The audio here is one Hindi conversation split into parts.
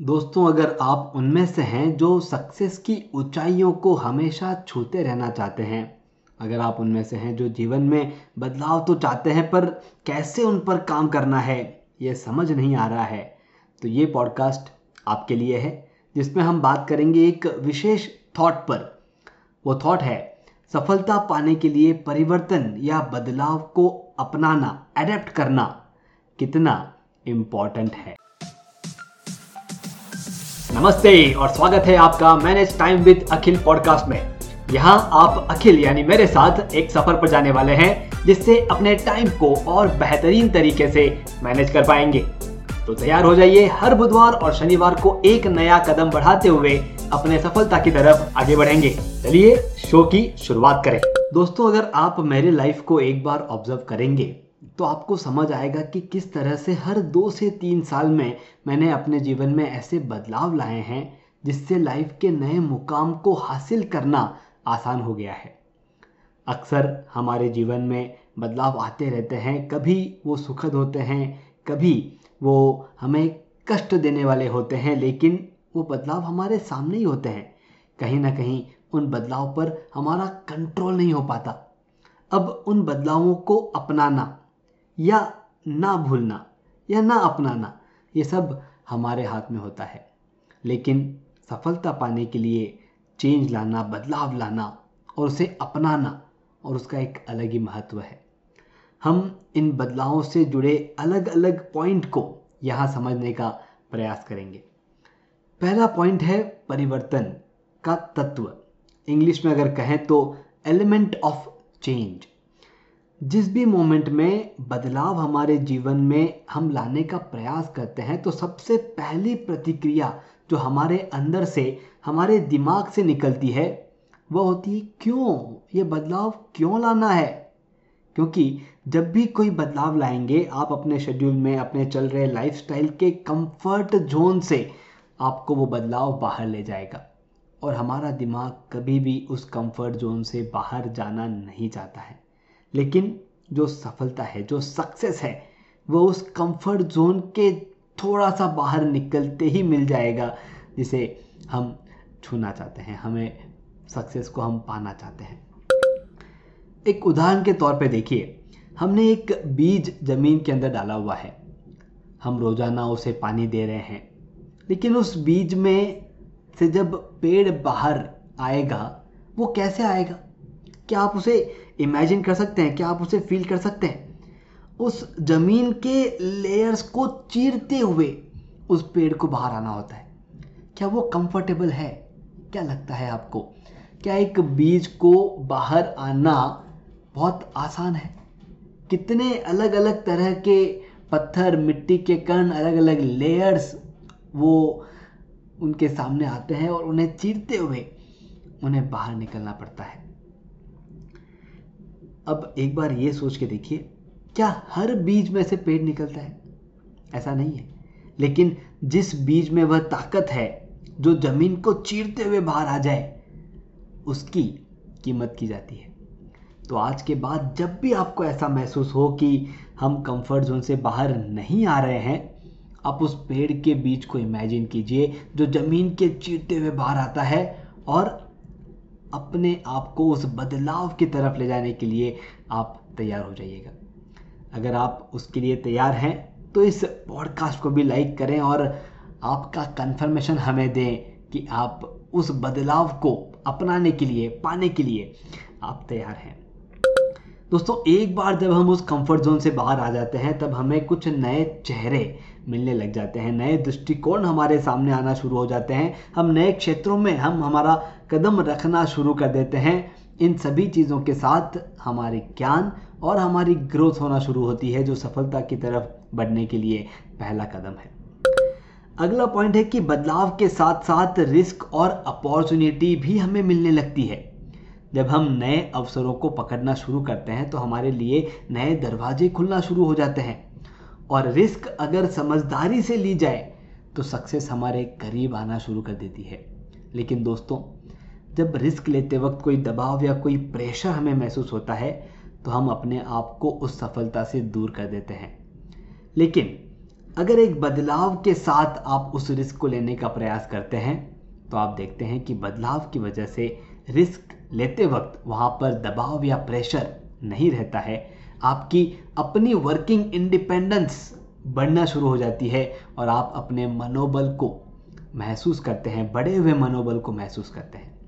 दोस्तों, अगर आप उनमें से हैं जो सक्सेस की ऊंचाइयों को हमेशा छूते रहना चाहते हैं, अगर आप उनमें से हैं जो जीवन में बदलाव तो चाहते हैं, पर कैसे उन पर काम करना है, ये समझ नहीं आ रहा है। तो ये पॉडकास्ट आपके लिए है, जिसमें हम बात करेंगे एक विशेष थॉट पर। वो थॉट है, सफलता पाने के लिए परिवर्तन या बदलाव को अपनाना एडेप्ट करना कितना इंपॉर्टेंट है। नमस्ते और स्वागत है आपका manage time with Akhil podcast में। यहाँ आप अखिल यानी मेरे साथ एक सफ़र पर जाने वाले हैं, जिससे अपने टाइम को और बेहतरीन तरीके से मैनेज कर पाएँगे। तो तैयार हो जाइए हर बुधवार और शनिवार को एक नया कदम बढ़ाते हुए अपने सफलता की तरफ़ आगे बढ़ेंगे। चलिए शो की शुरुआत करें। दोस्तों, अगर आप मेरे लाइफ को एक बार ऑब्ज़र्व करेंगे तो आपको समझ आएगा कि किस तरह से हर दो से तीन साल में मैंने अपने जीवन में ऐसे बदलाव लाए हैं, जिससे लाइफ के नए मुकाम को हासिल करना आसान हो गया है। अक्सर हमारे जीवन में बदलाव आते रहते हैं, कभी वो सुखद होते हैं, कभी वो हमें कष्ट देने वाले होते हैं, लेकिन वो बदलाव हमारे सामने ही होते हैं। कहीं ना कहीं उन बदलाव पर हमारा कंट्रोल नहीं हो पाता। अब उन बदलावों को अपनाना या ना भूलना, या ना अपनाना, ये सब हमारे हाथ में होता है। लेकिन सफलता पाने के लिए चेंज लाना, बदलाव लाना और उसे अपनाना और उसका एक अलग ही महत्व है। हम इन बदलावों से जुड़े अलग अलग पॉइंट को यहाँ समझने का प्रयास करेंगे। पहला पॉइंट है परिवर्तन का तत्व। इंग्लिश में अगर कहें तो एलिमेंट ऑफ़ चेंज जिस भी मोमेंट में बदलाव हमारे जीवन में हम लाने का प्रयास करते हैं तो सबसे पहली प्रतिक्रिया जो हमारे अंदर से, हमारे दिमाग से निकलती है, वह होती है, क्यों? ये बदलाव क्यों लाना है? क्योंकि जब भी कोई बदलाव लाएँगे, आप अपने शेड्यूल में, अपने चल रहे लाइफस्टाइल के कंफर्ट जोन से, आपको वो बदलाव बाहर ले जाएगा। और हमारा दिमाग कभी भी उस कंफर्ट जोन से बाहर जाना नहीं चाहता है। लेकिन जो सफलता है, जो सक्सेस है, वो उस कंफर्ट जोन के थोड़ा सा बाहर निकलते ही मिल जाएगा, जिसे हम छूना चाहते हैं, हमें सक्सेस को हम पाना चाहते हैं। एक उदाहरण के तौर पे देखिए, हमने एक बीज ज़मीन के अंदर डाला हुआ है। हम रोज़ाना उसे पानी दे रहे हैं, लेकिन उस बीज में से जब पेड़ बाहर आएगा, वो कैसे आएगा? क्या आप उसे इमेजिन कर सकते हैं, क्या आप उसे फील कर सकते हैं। उस ज़मीन के लेयर्स को चीरते हुए उस पेड़ को बाहर आना होता है। क्या वो कंफर्टेबल है? क्या लगता है आपको? क्या एक बीज को बाहर आना बहुत आसान है? कितने अलग अलग तरह के पत्थर, मिट्टी के कण अलग अलग लेयर्स वो उनके सामने आते हैं और उन्हें चीरते हुए उन्हें बाहर निकलना पड़ता है। अब एक बार ये सोच के देखिए, क्या हर बीज में से पेड़ निकलता है? ऐसा नहीं है। लेकिन जिस बीज में वह ताकत है, जो ज़मीन को चीरते हुए बाहर आ जाए, उसकी कीमत की जाती है। तो आज के बाद जब भी आपको ऐसा महसूस हो कि हम कंफर्ट जोन से बाहर नहीं आ रहे हैं, आप उस पेड़ के बीज को इमेजिन कीजिए, जो ज़मीन के चीरते हुए बाहर आता है और अपने आप को उस बदलाव की तरफ़ ले जाने के लिए आप तैयार हो जाइएगा। अगर आप उसके लिए तैयार हैं तो इस पॉडकास्ट को भी लाइक करें और आपका कंफर्मेशन हमें दें कि आप उस बदलाव को अपनाने के लिए, पाने के लिए आप तैयार हैं। दोस्तों, एक बार जब हम उस कंफर्ट जोन से बाहर आ जाते हैं, तब हमें कुछ नए चेहरे मिलने लग जाते हैं। नए दृष्टिकोण हमारे सामने आना शुरू हो जाते हैं। हम नए क्षेत्रों में हम हमारा कदम रखना शुरू कर देते हैं। इन सभी चीज़ों के साथ हमारे ज्ञान और हमारी ग्रोथ होना शुरू होती है, जो सफलता की तरफ़ बढ़ने के लिए पहला कदम है। अगला पॉइंट है कि बदलाव के साथ साथ रिस्क और अपॉर्चुनिटी भी हमें मिलने लगती है। जब हम नए अवसरों को पकड़ना शुरू करते हैं तो हमारे लिए नए दरवाजे खुलना शुरू हो जाते हैं। और रिस्क अगर समझदारी से ली जाए तो सक्सेस हमारे करीब आना शुरू कर देती है। लेकिन दोस्तों, जब रिस्क लेते वक्त कोई दबाव या कोई प्रेशर हमें महसूस होता है तो हम अपने आप को उस सफलता से दूर कर देते हैं। लेकिन अगर एक बदलाव के साथ आप उस रिस्क को लेने का प्रयास करते हैं तो आप देखते हैं कि बदलाव की वजह से रिस्क लेते वक्त वहाँ पर दबाव या प्रेशर नहीं रहता है। आपकी अपनी वर्किंग इंडिपेंडेंस बढ़ना शुरू हो जाती है और आप अपने मनोबल को महसूस करते हैं बड़े हुए मनोबल को महसूस करते हैं।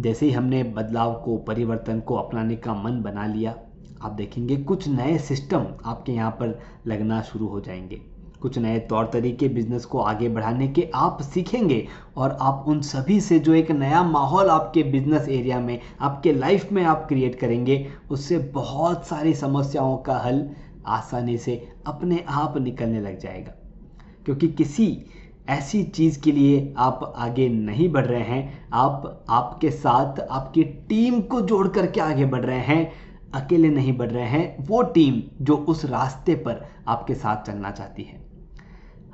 जैसे ही हमने बदलाव को, परिवर्तन को अपनाने का मन बना लिया, आप देखेंगे कुछ नए सिस्टम आपके यहाँ पर लगना शुरू हो जाएँगे। कुछ नए तौर तरीके बिज़नेस को आगे बढ़ाने के आप सीखेंगे और आप उन सभी से जो एक नया माहौल आपके बिज़नेस एरिया में, आपके लाइफ में आप क्रिएट करेंगे, उससे बहुत सारी समस्याओं का हल आसानी से अपने आप निकलने लग जाएगा। क्योंकि किसी ऐसी चीज़ के लिए आप आगे नहीं बढ़ रहे हैं, आप, आपके साथ आपकी टीम को जोड़ करके आगे बढ़ रहे हैं, अकेले नहीं बढ़ रहे हैं, वो टीम जो उस रास्ते पर आपके साथ चलना चाहती है।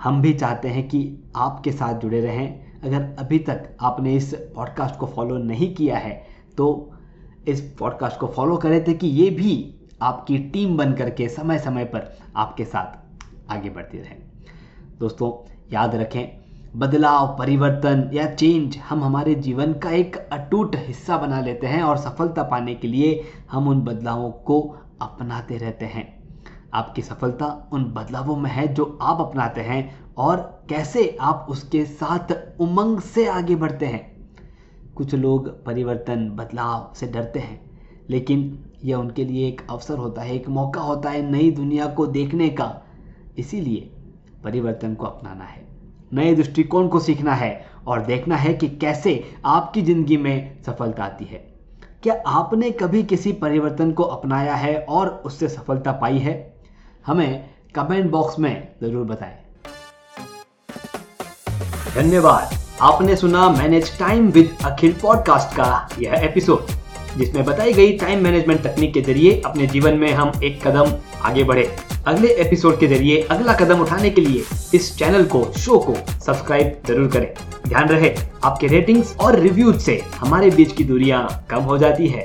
हम भी चाहते हैं कि आपके साथ जुड़े रहें। अगर अभी तक आपने इस पॉडकास्ट को फॉलो नहीं किया है तो इस पॉडकास्ट को फॉलो करें थे कि ये भी आपकी टीम बन करके समय समय पर आपके साथ आगे बढ़ती रहे। दोस्तों, याद रखें, बदलाव, परिवर्तन या चेंज हम हमारे जीवन का एक अटूट हिस्सा बना लेते हैं और सफलता पाने के लिए हम उन बदलावों को अपनाते रहते हैं। आपकी सफलता उन बदलावों में है जो आप अपनाते हैं और कैसे आप उसके साथ उमंग से आगे बढ़ते हैं। कुछ लोग परिवर्तन, बदलाव से डरते हैं, लेकिन यह उनके लिए एक अवसर होता है, एक मौका होता है नई दुनिया को देखने का। इसीलिए परिवर्तन को अपनाना है, नए दृष्टिकोण को सीखना है और देखना है कि कैसे आपकी ज़िंदगी में सफलता आती है। क्या आपने कभी किसी परिवर्तन को अपनाया है और उससे सफलता पाई है? हमें कमेंट बॉक्स में ज़रूर बताएँ। धन्यवाद। आपने सुना manage time with Akhil podcast का यह एपिसोड, जिसमें बताई गई टाइम मैनेजमेंट तकनीक के ज़रिए अपने जीवन में हम एक कदम आगे बढ़े। अगले एपिसोड के ज़रिए अगला कदम उठाने के लिए इस चैनल को, शो को सब्सक्राइब ज़रूर करें। ध्यान रहे, आपके रेटिंग्स और रिव्यूज़ से हमारे बीच की दूरियाँ कम हो जाती है।